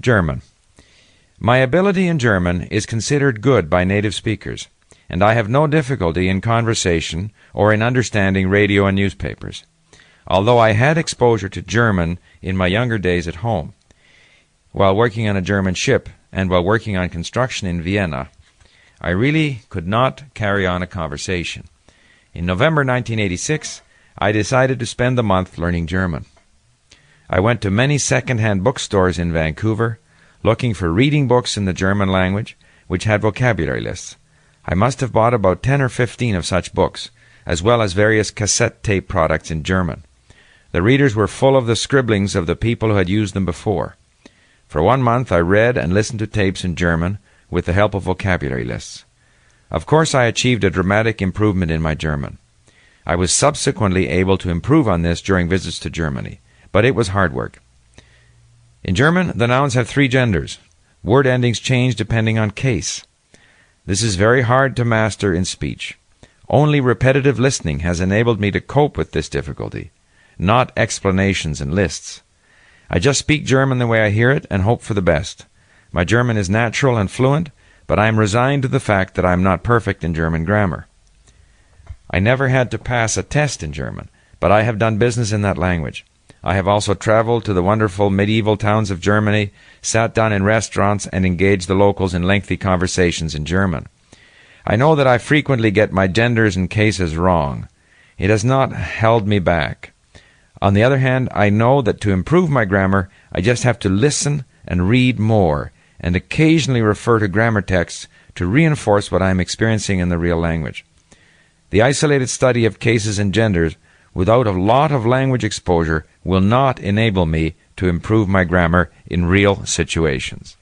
German. My ability in German is considered good by native speakers, and I have no difficulty in conversation or in understanding radio and newspapers. Although I had exposure to German in my younger days at home, while working on a German ship and while working on construction in Vienna, I really could not carry on a conversation. In November 1986, I decided to spend the month learning German. I went to many second-hand bookstores in Vancouver, looking for reading books in the German language, which had vocabulary lists. I must have bought about 10 or 15 of such books, as well as various cassette tape products in German. The readers were full of the scribblings of the people who had used them before. For one month I read and listened to tapes in German with the help of vocabulary lists. Of course, I achieved a dramatic improvement in my German. I was subsequently able to improve on this during visits to Germany, but it was hard work. In German, the nouns have three genders. Word endings change depending on case. This is very hard to master in speech. Only repetitive listening has enabled me to cope with this difficulty, not explanations and lists. I just speak German the way I hear it and hope for the best. My German is natural and fluent, but I am resigned to the fact that I am not perfect in German grammar. I never had to pass a test in German, but I have done business in that language. I have also traveled to the wonderful medieval towns of Germany, sat down in restaurants, and engaged the locals in lengthy conversations in German. I know that I frequently get my genders and cases wrong. It has not held me back. On the other hand, I know that to improve my grammar, I just have to listen and read more, and occasionally refer to grammar texts to reinforce what I am experiencing in the real language. The isolated study of cases and genders without a lot of language exposure will not enable me to improve my grammar in real situations.